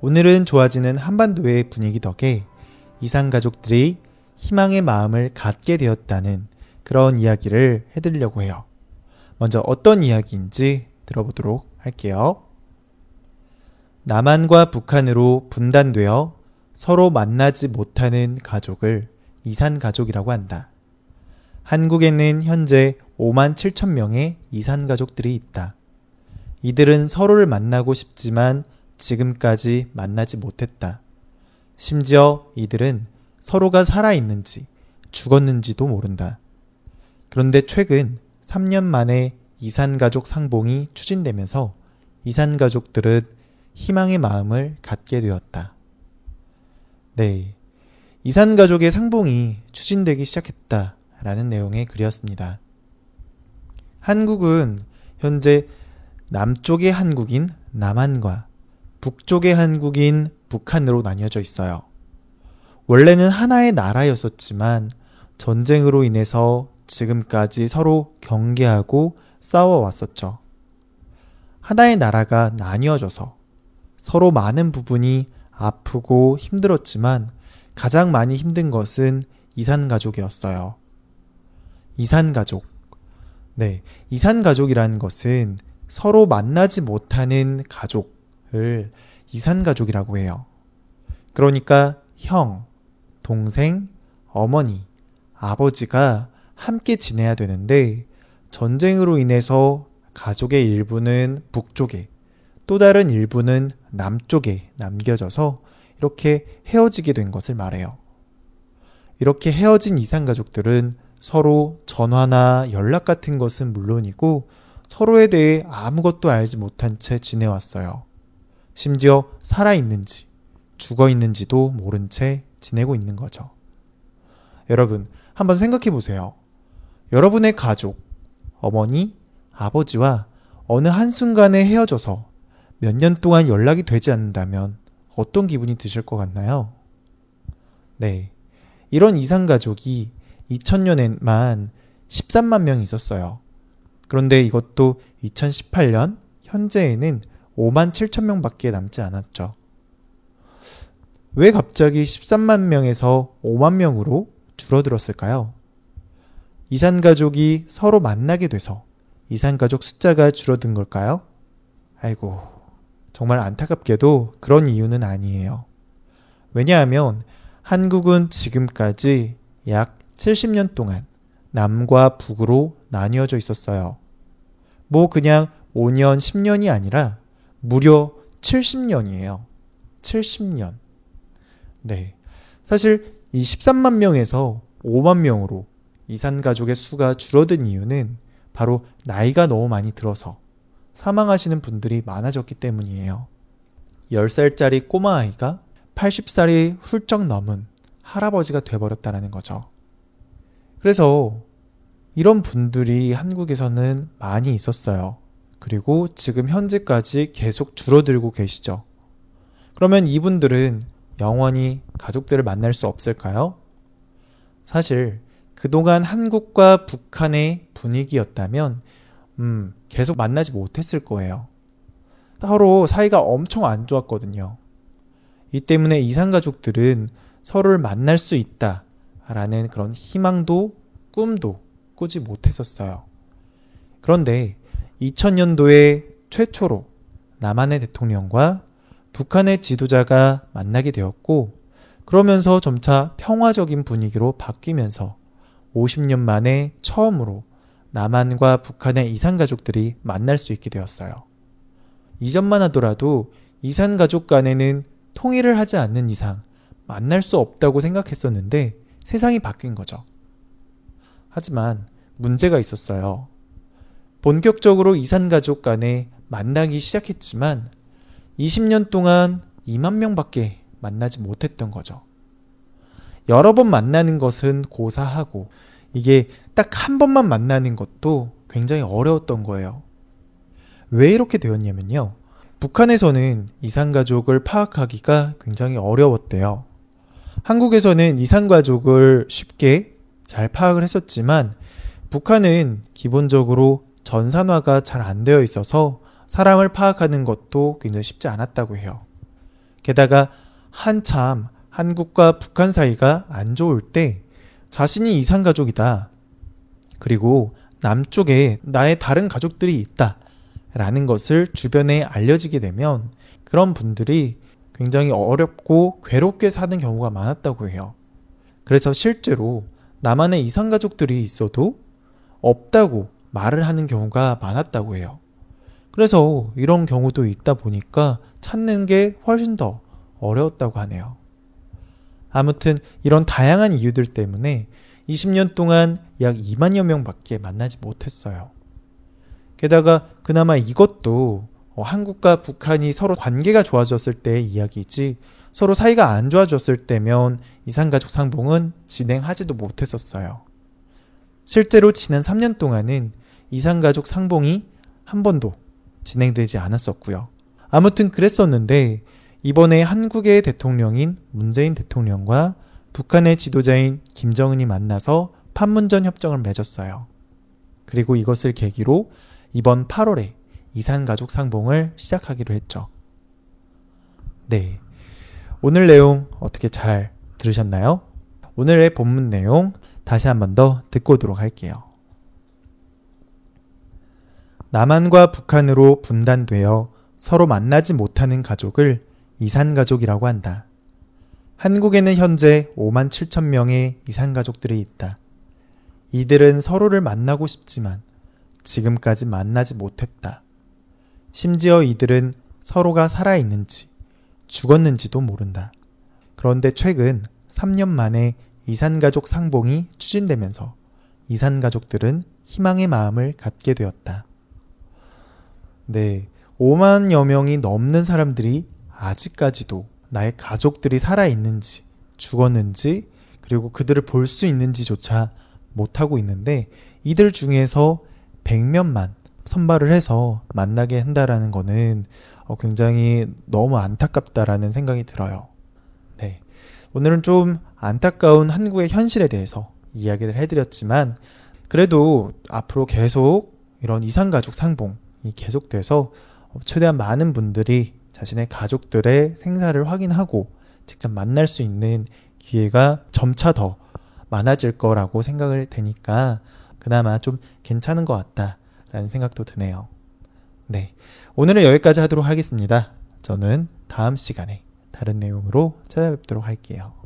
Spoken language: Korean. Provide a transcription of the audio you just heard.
오늘은 좋아지는 한반도의 분위기 덕에 이산 가족들이 희망의 마음을 갖게 되었다는 그런 이야기를 해드리려고 해요. 먼저 어떤 이야기인지 들어보도록 할게요. 남한과 북한으로 분단되어 서로 만나지 못하는 가족을 이산 가족이라고 한다. 한국에는 현재 5만 7천 명의 이산 가족들이 있다. 이들은 서로를 만나고 싶지만 지금까지 만나지 못했다. 심지어 이들은 서로가 살아있는지 죽었는지도 모른다. 그런데 최근 3년 만에 이산가족 상봉이 추진되면서 이산가족들은 희망의 마음을 갖게 되었다. 네. 이산가족의 상봉이 추진되기 시작했다 라는 내용의 글이었습니다. 한국은 현재 남쪽의 한국인 남한과 북쪽의 한국인 북한으로 나뉘어져 있어요. 원래는 하나의 나라였었지만 전쟁으로 인해서 지금까지 서로 경계하고 싸워왔었죠. 하나의 나라가 나뉘어져서 서로 많은 부분이 아프고 힘들었지만 가장 많이 힘든 것은 이산가족이었어요. 이산가족. 네. 이산가족이라는 것은 서로 만나지 못하는 가족 을 이산가족이라고 해요. 그러니까 형, 동생, 어머니, 아버지가 함께 지내야 되는데 전쟁으로 인해서 가족의 일부는 북쪽에 또 다른 일부는 남쪽에 남겨져서 이렇게 헤어지게 된 것을 말해요. 이렇게 헤어진 이산가족들은 서로 전화나 연락 같은 것은 물론이고 서로에 대해 아무것도 알지 못한 채 지내왔어요. 심지어 살아있는지 죽어 있는지도 모른 채 지내고 있는 거죠. 여러분, 한번 생각해 보세요. 여러분의 가족, 어머니, 아버지와 어느 한순간에 헤어져서 몇 년 동안 연락이 되지 않는다면 어떤 기분이 드실 것 같나요? 네. 이런 이산가족이 2000년에만 13만 명 있었어요. 그런데 이것도 2018년 현재에는 5만 7천 명밖에 남지 않았죠. 왜 갑자기 13만 명에서 5만 명으로 줄어들었을까요? 이산 가족이 서로 만나게 돼서 이산 가족 숫자가 줄어든 걸까요? 아이고, 정말 안타깝게도 그런 이유는 아니에요. 왜냐하면 한국은 지금까지 약 70년 동안 남과 북으로 나뉘어져 있었어요. 뭐 그냥 5년, 10년이 아니라 무려 70년이에요. 70년. 네. 사실 이 13만 명에서 5만 명으로 이산 가족의 수가 줄어든 이유는 바로 나이가 너무 많이 들어서 사망하시는 분들이 많아졌기 때문이에요. 10살짜리 꼬마 아이가 80살이 훌쩍 넘은 할아버지가 돼버렸다는 거죠. 그래서 이런 분들이 한국에서는 많이 있었어요. 그리고 지금 현재까지 계속 줄어들고 계시죠. 그러면 이분들은 영원히 가족들을 만날 수 없을까요? 사실 그동안 한국과 북한의 분위기였다면 음, 계속 만나지 못했을 거예요. 서로 사이가 엄청 안 좋았거든요. 이 때문에 이산 가족들은 서로를 만날 수 있다 라는 그런 희망도 꿈도 꾸지 못했었어요. 그런데 2000년도에 최초로 남한의 대통령과 북한의 지도자가 만나게 되었고, 그러면서 점차 평화적인 분위기로 바뀌면서 50년 만에 처음으로 남한과 북한의 이산가족들이 만날 수 있게 되었어요. 이전만 하더라도 이산가족 간에는 통일을 하지 않는 이상 만날 수 없다고 생각했었는데 세상이 바뀐 거죠. 하지만 문제가 있었어요. 본격적으로 이산가족 간에 만나기 시작했지만 20년 동안 2만 명밖에 만나지 못했던 거죠. 여러 번 만나는 것은 고사하고 이게 딱 한 번만 만나는 것도 굉장히 어려웠던 거예요. 왜 이렇게 되었냐면요. 북한에서는 이산가족을 파악하기가 굉장히 어려웠대요. 한국에서는 이산가족을 쉽게 잘 파악을 했었지만 북한은 기본적으로 전산화가 잘 안 되어 있어서 사람을 파악하는 것도 굉장히 쉽지 않았다고 해요. 게다가 한참 한국과 북한 사이가 안 좋을 때 자신이 이산가족이다. 그리고 남쪽에 나의 다른 가족들이 있다. 라는 것을 주변에 알려지게 되면 그런 분들이 굉장히 어렵고 괴롭게 사는 경우가 많았다고 해요. 그래서 실제로 나만의 이산가족들이 있어도 없다고 말을 하는 경우가 많았다고 해요. 그래서 이런 경우도 있다 보니까 찾는 게 훨씬 더 어려웠다고 하네요. 아무튼 이런 다양한 이유들 때문에 20년 동안 약 2만여 명 밖에 만나지 못했어요. 게다가 그나마 이것도 어, 한국과 북한이 서로 관계가 좋아졌을 때의 이야기지 서로 사이가 안 좋아졌을 때면 이산가족 상봉은 진행하지도 못했었어요. 실제로 지난 3년 동안은 이산가족 상봉이 한 번도 진행되지 않았었고요. 아무튼 그랬었는데 이번에 한국의 대통령인 문재인 대통령과 북한의 지도자인 김정은이 만나서 판문점 협정을 맺었어요. 그리고 이것을 계기로 이번 8월에 이산가족 상봉을 시작하기로 했죠. 네. 오늘 내용 어떻게 잘 들으셨나요? 오늘의 본문 내용 다시 한 번 더 듣고 오도록 할게요. 남한과 북한으로 분단되어 서로 만나지 못하는 가족을 이산가족이라고 한다. 한국에는 현재 5만 7천 명의 이산가족들이 있다. 이들은 서로를 만나고 싶지만 지금까지 만나지 못했다. 심지어 이들은 서로가 살아있는지 죽었는지도 모른다. 그런데 최근 3년 만에 이산가족 상봉이 추진되면서 이산가족들은 희망의 마음을 갖게 되었다. 네. 5만여 명이 넘는 사람들이 아직까지도 나의 가족들이 살아있는지, 죽었는지, 그리고 그들을 볼 수 있는지조차 못하고 있는데, 이들 중에서 100명만 선발을 해서 만나게 한다라는 거는 어, 굉장히 너무 안타깝다라는 생각이 들어요. 네. 오늘은 좀 안타까운 한국의 현실에 대해서 이야기를 해드렸지만, 그래도 앞으로 계속 이런 이산가족 상봉이 계속돼서 최대한 많은 분들이 자신의 가족들의 생사를 확인하고 직접 만날 수 있는 기회가 점차 더 많아질 거라고 생각을 되니까 그나마 좀 괜찮은 것 같다라는 생각도 드네요. 네. 오늘은 여기까지 하도록 하겠습니다. 저는 다음 시간에 다른 내용으로 찾아뵙도록 할게요.